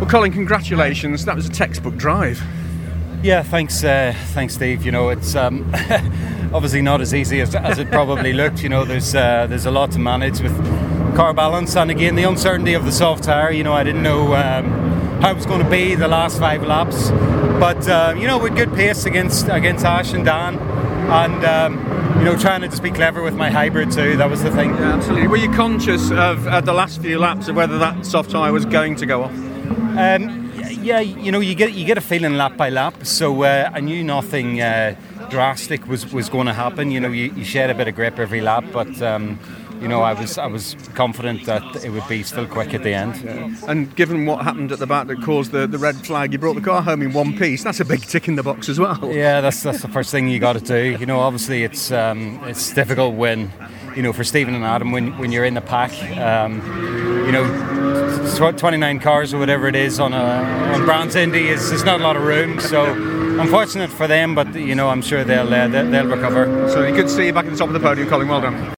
Well, Colin, congratulations. That was a textbook drive. Yeah, thanks, uh, thanks, Steve. You know, it's um, obviously not as easy as, as it probably looked. You know, there's uh, there's a lot to manage with car balance, and again the uncertainty of the soft tire. You know, I didn't know um, how it was going to be the last five laps, but uh, you know, with good pace against against Ash and Dan, and um, you know, trying to just be clever with my hybrid too. That was the thing. Yeah, absolutely. Were you conscious of at the last few laps of whether that soft tire was going to go off? Um, yeah, you know, you get you get a feeling lap by lap. So uh, I knew nothing uh, drastic was, was going to happen. You know, you, you shed a bit of grip every lap, but um, you know, I was I was confident that it would be still quick at the end. Yeah. And given what happened at the back that caused the, the red flag, you brought the car home in one piece. That's a big tick in the box as well. Yeah, that's that's the first thing you got to do. You know, obviously it's um, it's difficult when you know for Stephen and Adam when when you're in the pack. Um, you know, 29 cars or whatever it is on a on Brands Indy is there's not a lot of room. So unfortunate for them, but you know I'm sure they'll uh, they'll, recover. So you to see you back at the top of the podium, Colin. Well done.